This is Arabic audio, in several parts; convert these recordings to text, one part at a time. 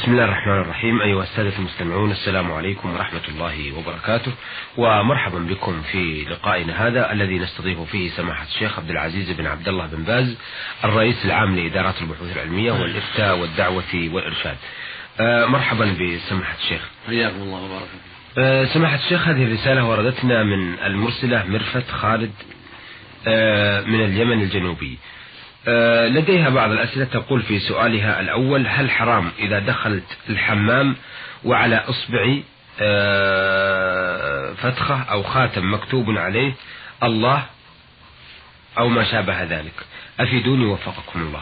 بسم الله الرحمن الرحيم. أيها السادة المستمعون السلام عليكم ورحمة الله وبركاته. ومرحبا بكم في لقائنا هذا الذي نستضيف فيه سماحة الشيخ عبد العزيز بن عبد الله بن باز الرئيس العام لإدارات البحوث العلمية والإفتاء والدعوة والإرشاد. آه، مرحبا بسماحة الشيخ. حياكم الله وبارك آه، سماحة الشيخ هذه الرسالة وردتنا من المرسلة مرفت خالد آه، من اليمن الجنوبي. لديها بعض الأسئلة تقول في سؤالها الأول هل حرام إذا دخلت الحمام وعلى إصبعي آه، فتخة أو خاتم مكتوب عليه الله أو ما شابه ذلك؟ أفيدوني وفقكم الله.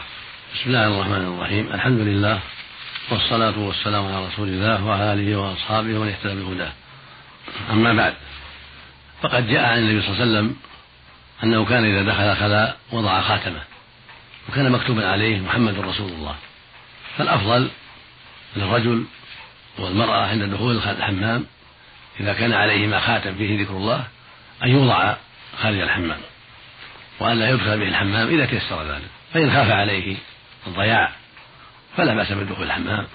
بسم الله الرحمن الرحيم. الحمد لله والصلاة والسلام على رسول الله وعلى آله وأصحابه ومن اهتدى بهداه. أما بعد فقد جاء عن النبي صلى الله عليه وسلم أنه كان إذا دخل خلاء وضع خاتمه. وكان مكتوبا عليه محمد رسول الله. فالأفضل للرجل والمرأة عند دخول الحمام إذا كان عليهما خاتم فيه ذكر الله أن يوضع خارج الحمام وأن لا يدخل به الحمام إذا تيسر ذلك. فإن خاف عليه الضياع فلا بأس بدخول الحمام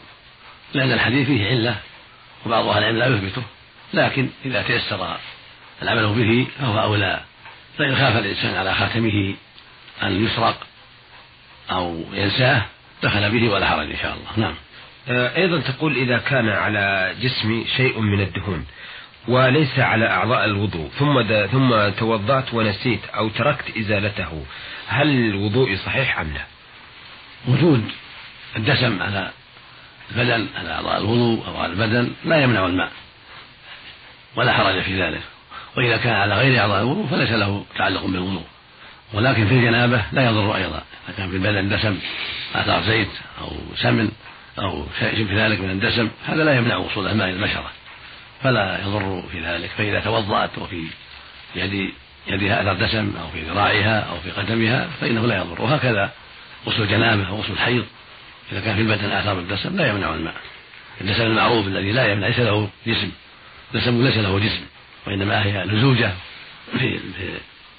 لأن الحديث فيه علة وبعض أهل العلم لا يثبته لكن إذا تيسر العمل به فهو أولى. فإن خاف الإنسان على خاتمه أن يسرق أو ينساه دخل به ولا حرج إن شاء الله. نعم. آه، أيضا تقول إذا كان على جسمي شيء من الدهون وليس على أعضاء الوضوء ثم ثم توضأت ونسيت أو تركت إزالته هل وضوئي صحيح أم لا؟ وجود الدسم على البدن على أعضاء الوضوء أو على البدن لا يمنع الماء. ولا حرج في ذلك. وإذا كان على غير أعضاء الوضوء فليس له تعلق بالوضوء. ولكن في الجنابة لا يضر أيضا. إذا كان في البدن دسم آثار زيت أو سمن أو شيء في ذلك من الدسم هذا لا يمنع وصول الماء إلى البشرة فلا يضر في ذلك. فإذا توضأت وفي يد يدها أثر دسم أو في ذراعها أو في قدمها فإنه لا يضر. وهكذا غسل الجنابة أو غسل الحيض. إذا كان في البدن آثار الدسم لا يمنع الماء. الدسم المعروف الذي لا يمنع ليس له جسم. دسم ليس له جسم وإنما هي لزوجة في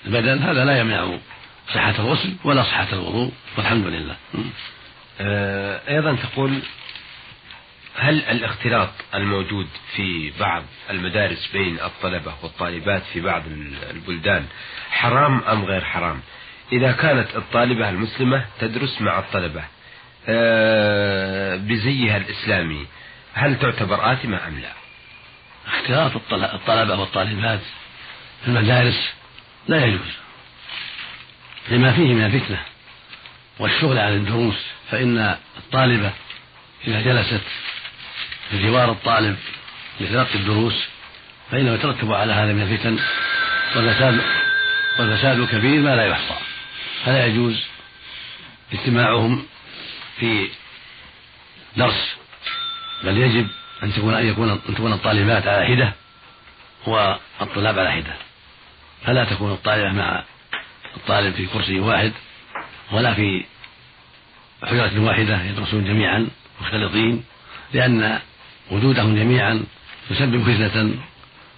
البدن هذا لا يمنع صحة الغسل ولا صحة الوضوء والحمد لله. آه، أيضا تقول هل الاختلاط الموجود في بعض المدارس بين الطلبة والطالبات في بعض البلدان حرام أم غير حرام؟ إذا كانت الطالبة المسلمة تدرس مع الطلبة آه، بزيها الإسلامي هل تعتبر آثمة أم لا؟ اختلاط الطلبة والطالبات في المدارس لا يجوز. لما فيه من الفتنة والشغل عن الدروس فإن الطالبة إذا جلست في جوار الطالب لتلقي الدروس فإنه يترتب على هذا من الفتن والفساد والفساد الكبير ما لا يحصى. فلا يجوز اجتماعهم في درس بل يجب أن تكون أن يكون أن تكون الطالبات على حدة والطلاب على حدة. فلا تكون الطالبة مع الطالب في كرسي واحد ولا في حجرة واحدة يدرسون جميعا مختلطين لأن وجودهم جميعا يسبب فتنة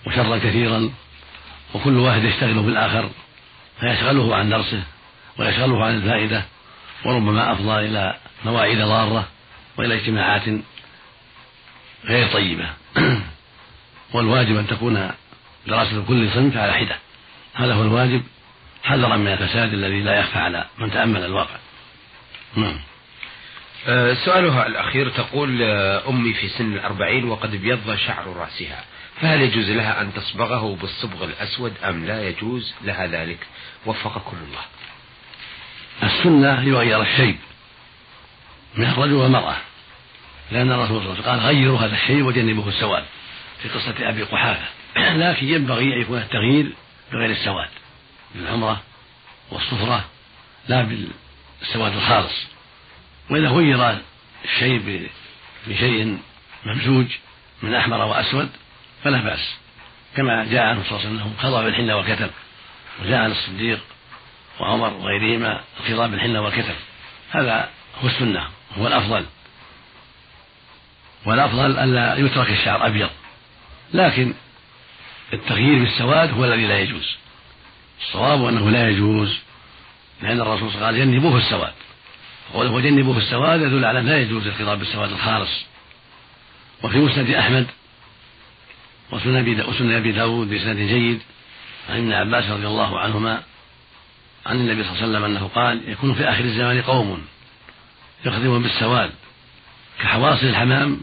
وشرا كثيرا وكل واحد يشتغل بالآخر فيشغله عن درسه ويشغله عن الفائدة وربما أفضى إلى مواعيد ضارة وإلى اجتماعات غير طيبة. والواجب أن تكون دراسة كل صنف على حدة. هذا هو الواجب. حذرا من الفساد الذي لا يخفى على من تأمل الواقع؟ نعم. أه سؤالها الأخير تقول آه، أمي في سن الأربعين وقد ابيض شعر رأسها. فهل يجوز لها أن تصبغه بالصبغ الأسود أم لا يجوز؟ لها ذلك. وفقكم الله. السنة يغير الشيب من الرجل والمرأة لأن الرسول صلى الله عليه وسلم قال غيروا هذا الشيب وجنبوه السواد. في قصة أبي قحافة. لكن ينبغي أن يكون التغيير بغير السواد بالعمرة والصفرة لا بالسواد الخالص. وإذا غير الشيء بشيء ممزوج من أحمر وأسود فلا بأس. كما جاء عنه صلى الله عليه وسلم خضع بالحنة والكتم وجاء عن الصديق وعمر وغيرهما الخضاب بالحنة والكتم هذا هو السنة هو الأفضل. والأفضل ألا يترك الشعر أبيض. لكن التغيير بالسواد هو الذي لا يجوز. الصواب أنه لا يجوز لأن الرسول صلى الله عليه وسلم قال جنبوه السواد. قوله وجنبوه السواد يدل على لا يجوز الخضاب بالسواد الخالص. وفي مسند أحمد وسنن أبي داود بإسناد جيد عن ابن عباس رضي الله عنهما عن النبي صلى الله عليه وسلم أنه قال يكون في آخر الزمان قوم يخدمون بالسواد كحواصل الحمام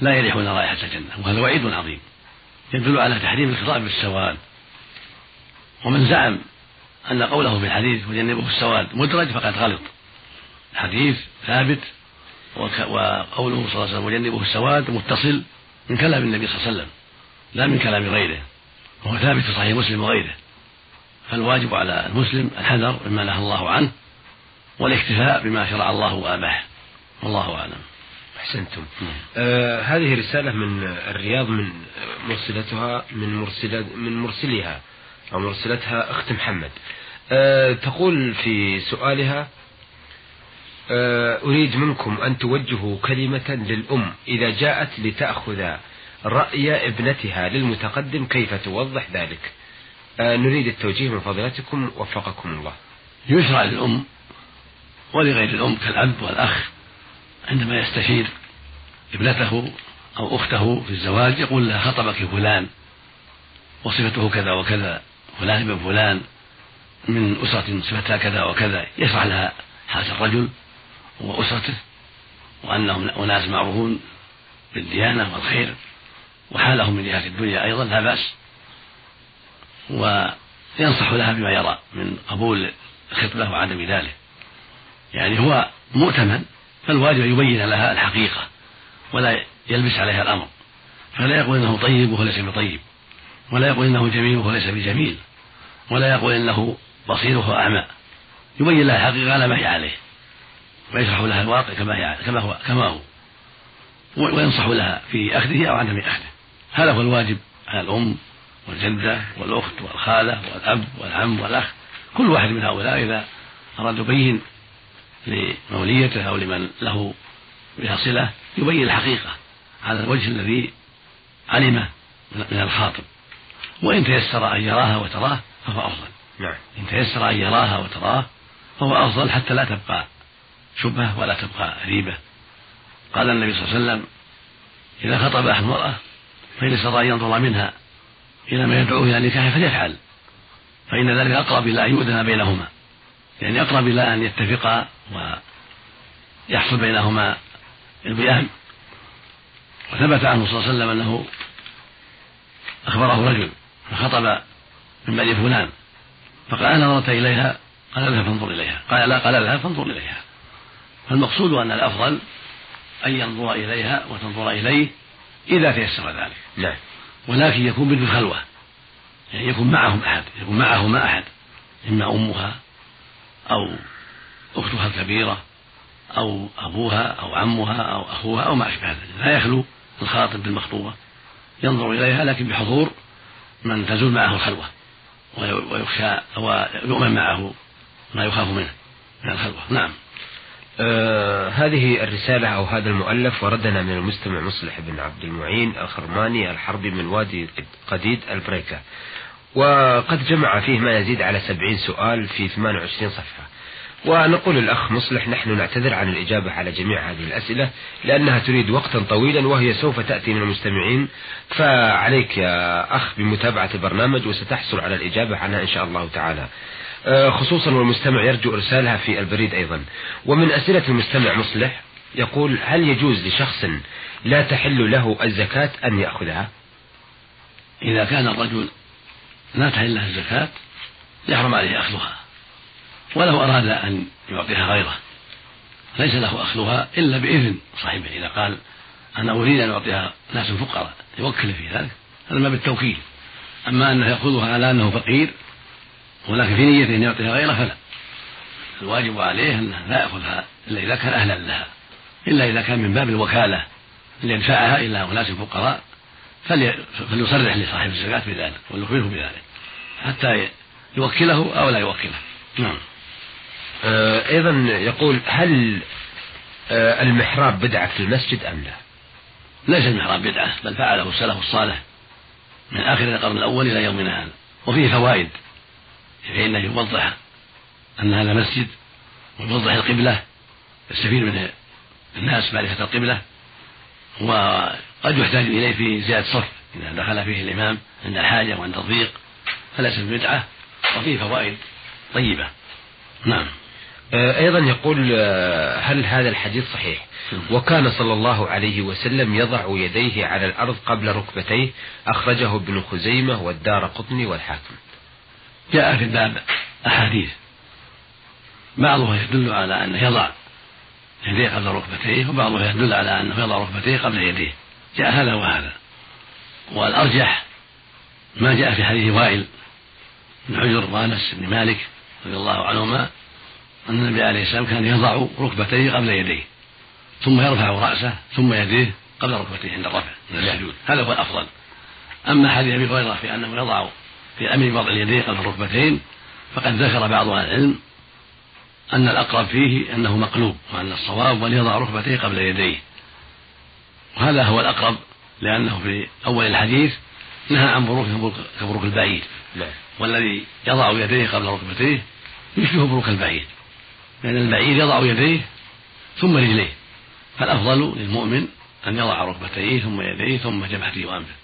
لا يريحون رائحة الجنة. وهذا وعيد عظيم. يدل على تحريم الخطاب بالسواد. ومن زعم أن قوله في الحديث وجنبه السواد مدرج فقد غلط. الحديث ثابت وقوله صلى الله عليه وسلم وجنبه السواد متصل من كلام النبي صلى الله عليه وسلم لا من كلام غيره. وهو ثابت في صحيح مسلم وغيره. فالواجب على المسلم الحذر مما نهى الله عنه والاكتفاء بما شرع الله واباح والله أعلم. أحسنتم. آه هذه رسالة من الرياض من مرسلتها من مرسلة من مرسلها أو مرسلتها أخت محمد. آه تقول في سؤالها آه أريد منكم أن توجهوا كلمة للأم إذا جاءت لتأخذ رأي ابنتها للمتقدم كيف توضح ذلك؟ آه نريد التوجيه من فضيلتكم وفقكم الله. يشرع للأم ولغير الأم كالأب والأخ عندما يستشير ابنته أو أخته في الزواج يقول لها خطبك فلان وصفته كذا وكذا فلان ابن فلان من أسرة صفتها كذا وكذا. يشرح لها حال الرجل وأسرته وأنهم أناس معروفون بالديانة والخير وحالهم من جهة الدنيا أيضا لا بأس. وينصح لها بما يرى من قبول الخطبة وعدم ذلك. يعني هو مؤتمن فالواجب أن يبين لها الحقيقة ولا يلبس عليها الأمر. فلا يقول إنه طيب وهو ليس بطيب ولا يقول إنه جميل وهو ليس بجميل ولا يقول إنه بصير وهو أعمى. يبين لها الحقيقة على ما هي عليه ويشرح لها الواقع كما هي كما هو كما هو وينصح لها في أخذه أو عدم أخذه. هذا هو الواجب على الأم والجدة والأخت والخالة والأب والعم والأخ كل واحد من هؤلاء إذا أراد يبين لموليته أو لمن له بها صلة يبين الحقيقة. على الوجه الذي علمه من الخاطب. وإن تيسر أن يراها وتراه فهو أفضل. نعم. إن تيسر أن يراها وتراه فهو أفضل حتى لا تبقى شبهة ولا تبقى ريبة قال النبي صلى الله عليه وسلم إذا خطب أحد المرأة فإن استطاع أن ينظر منها إلى ما يدعوه إلى النكاح فليفعل فإن ذلك أقرب إلى أن يؤذن بينهما. يعني أقرب إلى أن يتفقا ويحصل بينهما الوئام وثبت عنه صلى الله عليه وسلم أنه أخبره رجل فخطب من بني فلان فقال أنا نظرت إليها؟ قال لها فانظر إليها. قال لا قال لها فانظر إليها. فالمقصود أن الأفضل أن ينظر إليها وتنظر إليه إذا تيسر ذلك. نعم. ولكن يكون بدون خلوة يعني يكون معهم أحد يكون معهما أحد إما أمها أو أختها الكبيرة أو أبوها أو عمها أو أخوها أو ما أشبه ذلك. لا يخلو الخاطب بالمخطوبة. ينظر إليها لكن بحضور من تزول معه الخلوة ويخشى ويؤمن معه ما يخاف منه من الخلوة. نعم. آه هذه الرسالة أو هذا المؤلف وردنا من المستمع مصلح بن عبد المعين الخرماني الحربي من وادي قديد البريكة. وقد جمع فيه ما يزيد على سبعين سؤال في 28 صفحة. ونقول الأخ مصلح نحن نعتذر عن الإجابة على جميع هذه الأسئلة لأنها تريد وقتا طويلا وهي سوف تأتي من المستمعين. فعليك يا أخ بمتابعة البرنامج وستحصل على الإجابة عنها إن شاء الله تعالى. آه، خصوصا والمستمع يرجو إرسالها في البريد أيضا. ومن أسئلة المستمع مصلح يقول هل يجوز لشخص لا تحل له الزكاة أن يأخذها؟ إذا كان الرجل لا تحل له الزكاة يحرم عليه أخذها ولو أراد أن يعطيها غيره. ليس له أخذها إلا بإذن صاحبه إذا قال أنا أريد أن أعطيها ناس فقراء يوكل في ذلك. هذا ما بالتوكيل. أما أنه يأخذها على أنه فقير ولكن في نية أن يعطيها غيره فلا. الواجب عليه أنه لا يأخذها إلا إذا كان أهلا لها إلا إذا كان من باب الوكالة ليدفعها إلى أناس فقراء فليصرح لصاحب الزكاة بذلك وليخبره بذلك حتى يوكله أو لا يوكله. نعم. آه، أيضا يقول هل آه، المحراب بدعة في المسجد أم لا؟ ليس المحراب بدعة بل فعله السلف الصالح من آخر القرن الأول إلى يومنا هذا. وفيه فوائد فإنه يوضح أن هذا مسجد ويوضح القبلة يستفيد منه الناس معرفة القبلة وقد يحتاج إليه في زيادة صف إذا دخل فيه الإمام عند الحاجة وعند الضيق فليس بدعة وفيه فوائد طيبة. نعم. آه، أيضا يقول آه، هل هذا الحديث صحيح؟ وكان صلى الله عليه وسلم يضع يديه على الأرض قبل ركبتيه أخرجه ابن خزيمة والدار قطني والحاكم. جاء في الباب أحاديث. بعضها يدل على أنه يضع يديه قبل ركبتيه وبعضها يدل على أنه يضع ركبتيه قبل يديه. جاء هذا وهذا. والأرجح ما جاء في حديث وائل بن حجر وأنس بن مالك رضي الله عنهما أن النبي عليه السلام كان يضع ركبتيه قبل يديه. ثم يرفع رأسه ثم يديه قبل ركبتيه عند الرفع من السجود. هذا هو الأفضل. أما حديث أبي هريرة في أنه يضع في أمر وضع اليدين قبل الركبتين فقد ذكر بعض أهل العلم أن الأقرب فيه أنه مقلوب وأن الصواب أن يضع ركبتيه قبل يديه. وهذا هو الأقرب لأنه في أول الحديث نهى عن بروك كبروك البعير. نعم. والذي يضع يديه قبل ركبتيه يشبه بروك البعير. لأن البعير يضع يديه ثم رجليه. فالأفضل للمؤمن أن يضع ركبتيه ثم يديه ثم جبهته وأنفه.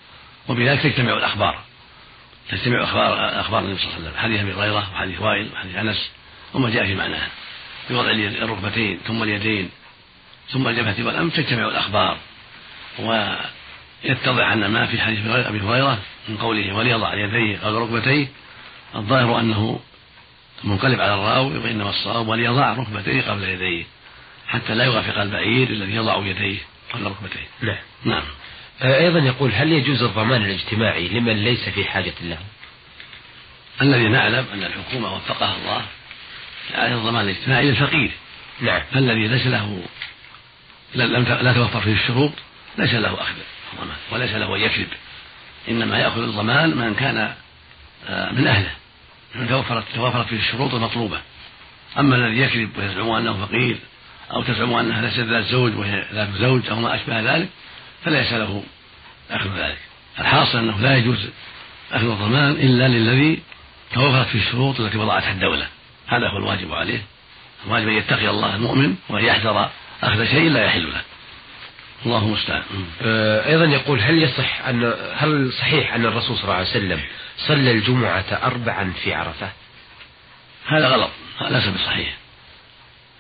وبذلك تجتمع الأخبار. تجتمع أخبار أخبار النبي صلى الله عليه وسلم. حديث أبي هريرة وحديث وائل وحديث أنس. وما جاء في معناه بوضع الركبتين ثم اليدين ثم الجبهة والأنف تجتمع الأخبار. ويتضح أن ما في حديث أبي هريرة من قوله وليضع يديه قبل ركبتيه الظاهر أنه منقلب على الراوي وإنما الصواب وليضع ركبتيه قبل يديه حتى لا يوافق البعير الذي يضع يديه قبل ركبتيه. نعم. نعم. آه، أيضا يقول هل يجوز الضمان الاجتماعي لمن ليس في حاجة له؟ الذي نعلم أن الحكومة وفقها الله على الضمان الاجتماعي للفقير. نعم. فالذي ليس له لم لا توفر فيه الشروط ليس له أخذ الضمان وليس له أن يكذب. إنما يأخذ الضمان من كان آه، من أهله. من توفرت توفرت فيه الشروط المطلوبة. أما الذي يكذب ويزعم أنه فقير أو تزعم أنها ليست ذات زوج وهي ذات زوج أو ما أشبه ذلك فليس له أخذ ذلك. الحاصل أنه لا يجوز أخذ الضمان إلا للذي توفرت فيه الشروط التي وضعتها الدولة. هذا هو الواجب عليه. الواجب أن يتقي الله المؤمن وأن يحذر أخذ شيء لا يحل له الله المستعان. آه، أيضا يقول هل يصح أن هل صحيح أن الرسول صلى الله عليه وسلم صلى الجمعة أربعا في عرفة؟ هذا غلط. ليس بصحيح.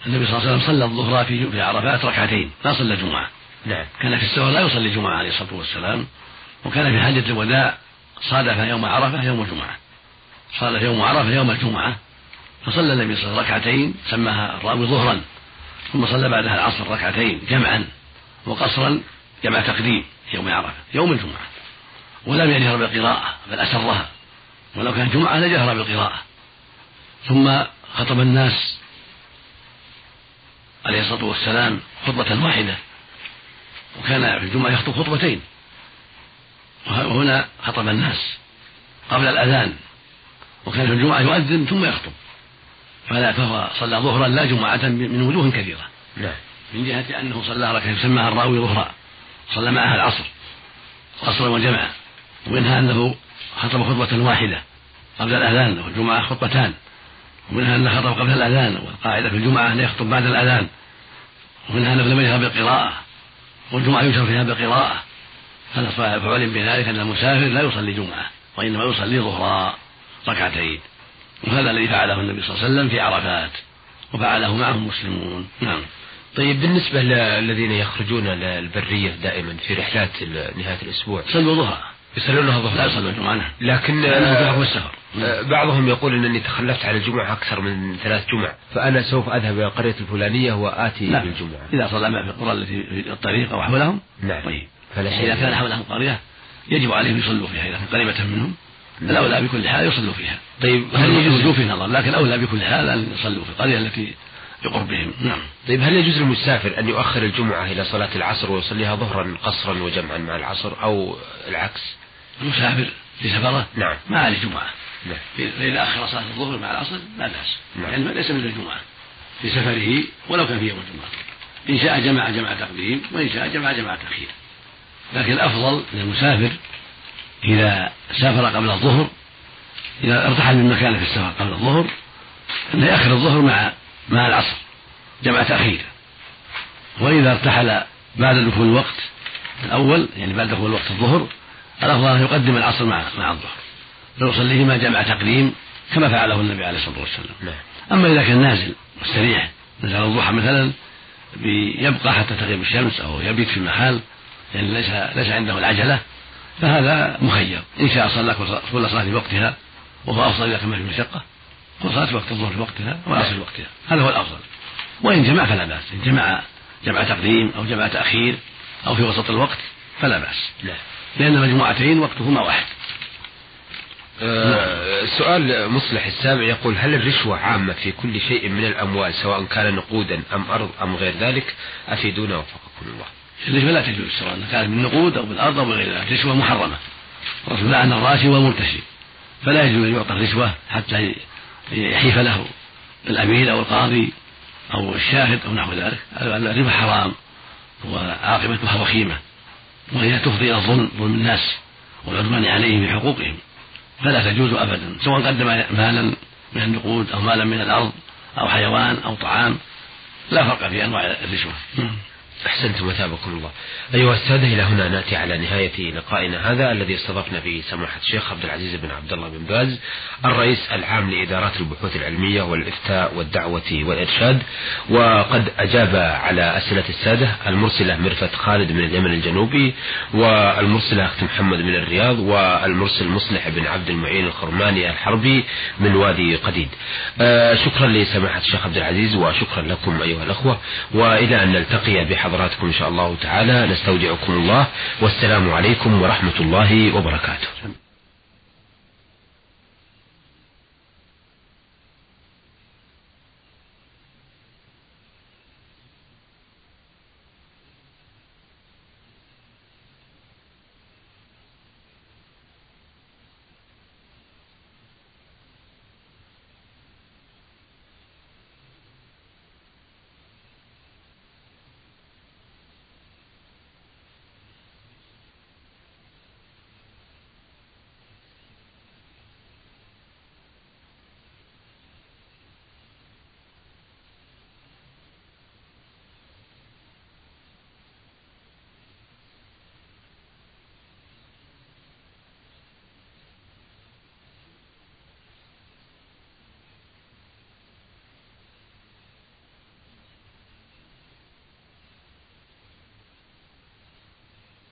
النبي صلى الله عليه وسلم صلى الظهر في في عرفات ركعتين ما صلى الجمعة. نعم. كان في السفر لا يصلي الجمعة عليه الصلاة والسلام. وكان في حجة الوداع صادف يوم عرفة يوم الجمعة. صادف يوم عرفة يوم الجمعة. فصلى النبي صلى الله عليه وسلم ركعتين سماها الرأوي ظهرا ثم صلى بعدها العصر ركعتين جمعا وقصرا جمع تقديم يوم عرفة يوم الجمعة. ولم يجهر بالقراءة بل أسرها. ولو كان جمعة لجهر بالقراءة. ثم خطب الناس عليه الصلاة والسلام خطبة واحدة. وكان في الجمعة يخطب خطبتين. وهنا خطب الناس قبل الأذان. وكان في الجمعة يؤذن ثم يخطب. فلا فهو صلى ظهرا لا جمعة من وجوه كثيرة نعم من جهة أنه صلى ركعة يسمىها الراوي ظهرا. صلى معها العصر. قصرا وجمعا. ومنها أنه خطب خطبة واحدة قبل الأذان والجمعة خطبتان. ومنها أنه خطب قبل الأذان والقاعدة في الجمعة أن يخطب بعد الأذان. ومنها أنه لم يجهر بالقراءة. والجمعة يجهر فيها بالقراءة. فعلم بذلك أن المسافر لا يصلي جمعة وإنما يصلي ظهرا ركعتين. وهذا الذي فعله النبي صلى الله عليه وسلم في عرفات وفعله معه المسلمون نعم. طيب بالنسبة للذين يخرجون للبرية دائما في رحلات نهاية الأسبوع. صلوا ظهر يصلونها ظهر لا يصلون الجمعة لكن آه السفر آه، بعضهم يقول إنني تخلفت عن الجمعة أكثر من ثلاث جمع فأنا سوف أذهب إلى القرية الفلانية وآتي لا. بالجمعة. إذا صلى ما في القرى التي في الطريق أو حولهم. نعم. طيب. فلا إذا كان حولهم قرية يجب عليهم يصلوا فيها إذا كان قريبة منهم. الأولى بكل حال يصلوا فيها. طيب هل يجوز في نظر لكن أولى بكل حال أن يصلوا في القرية التي بقربهم نعم. طيب هل يجوز للمسافر أن يؤخر الجمعة إلى صلاة العصر ويصليها ظهرا قصرا وجمعا مع العصر أو العكس؟ المسافر في سفرة؟ نعم. ما عليه جمعة. نعم. فإذا أخر صلاة الظهر مع العصر لا بأس. نعم. يعني ليس مثل الجمعة. في سفره ولو كان في يوم الجمعة. إن شاء جمع جمع تقديم وإن شاء جمع جمع تأخير. لكن الأفضل للمسافر إذا سافر قبل الظهر إذا ارتحل من مكانه في السفر قبل الظهر أن يأخر الظهر مع مع العصر جمع تأخير وإذا ارتحل بعد دخول الوقت الأول يعني بعد دخول وقت الظهر الأفضل أن يقدم العصر مع مع الظهر فيصليهما جمع تقديم كما فعله النبي عليه الصلاة والسلام نعم. أما إذا كان نازل مستريح نزل الضحى مثلا يبقى حتى تغيب الشمس أو يبيت في محال يعني ليس ليس عنده العجلة فهذا مخير. إن شاء صلى كل صلاة في وقتها وهو أفضل إذا كان في مشقة كل صلاة وقت الظهر في وقتها والعصر في وقتها. هذا هو الأفضل. وإن جمع فلا بأس. إن جمع جمع تقديم أو جمع تأخير أو في وسط الوقت فلا بأس. لا. لأن مجموعتين وقتهما واحد. آه سؤال مصلح السابع يقول هل الرشوة عامة في كل شيء من الأموال سواء كان نقودا أم أرض أم غير ذلك؟ أفيدونا وفقكم الله. الرشوة لا تجوز سواء كانت بالنقود أو بالأرض أو بغير ذلك الرشوة محرمة. الرسول لعن الراشي والمرتشي فلا يجوز أن يعطى الرشوة حتى يحيف له الأمير أو القاضي أو الشاهد أو نحو ذلك. الربا حرام وعاقبتها وخيمة وهي تفضي إلى الظلم ظلم الناس والعدوان عليهم في حقوقهم. فلا تجوز أبدا سواء قدم مالا من النقود أو مالا من الأرض أو حيوان أو طعام. لا فرق في أنواع الرشوة. أحسنتم وثابكم الله. أيها السادة إلى هنا نأتي على نهاية لقائنا هذا الذي استضفنا فيه سماحة الشيخ عبد العزيز بن عبد الله بن باز الرئيس العام لإدارات البحوث العلمية والإفتاء والدعوة والإرشاد. وقد أجاب على أسئلة السادة المرسلة مرفت خالد من اليمن الجنوبي والمرسلة أخت محمد من الرياض والمرسل مصلح بن عبد المعين الخرماني الحربي من وادي قديد. آه شكرا لسماحة الشيخ عبد العزيز وشكرا لكم أيها الأخوة. وإلى أن نلتقي بحضر حضراتكم إن شاء الله تعالى. نستودعكم الله. والسلام عليكم ورحمة الله وبركاته.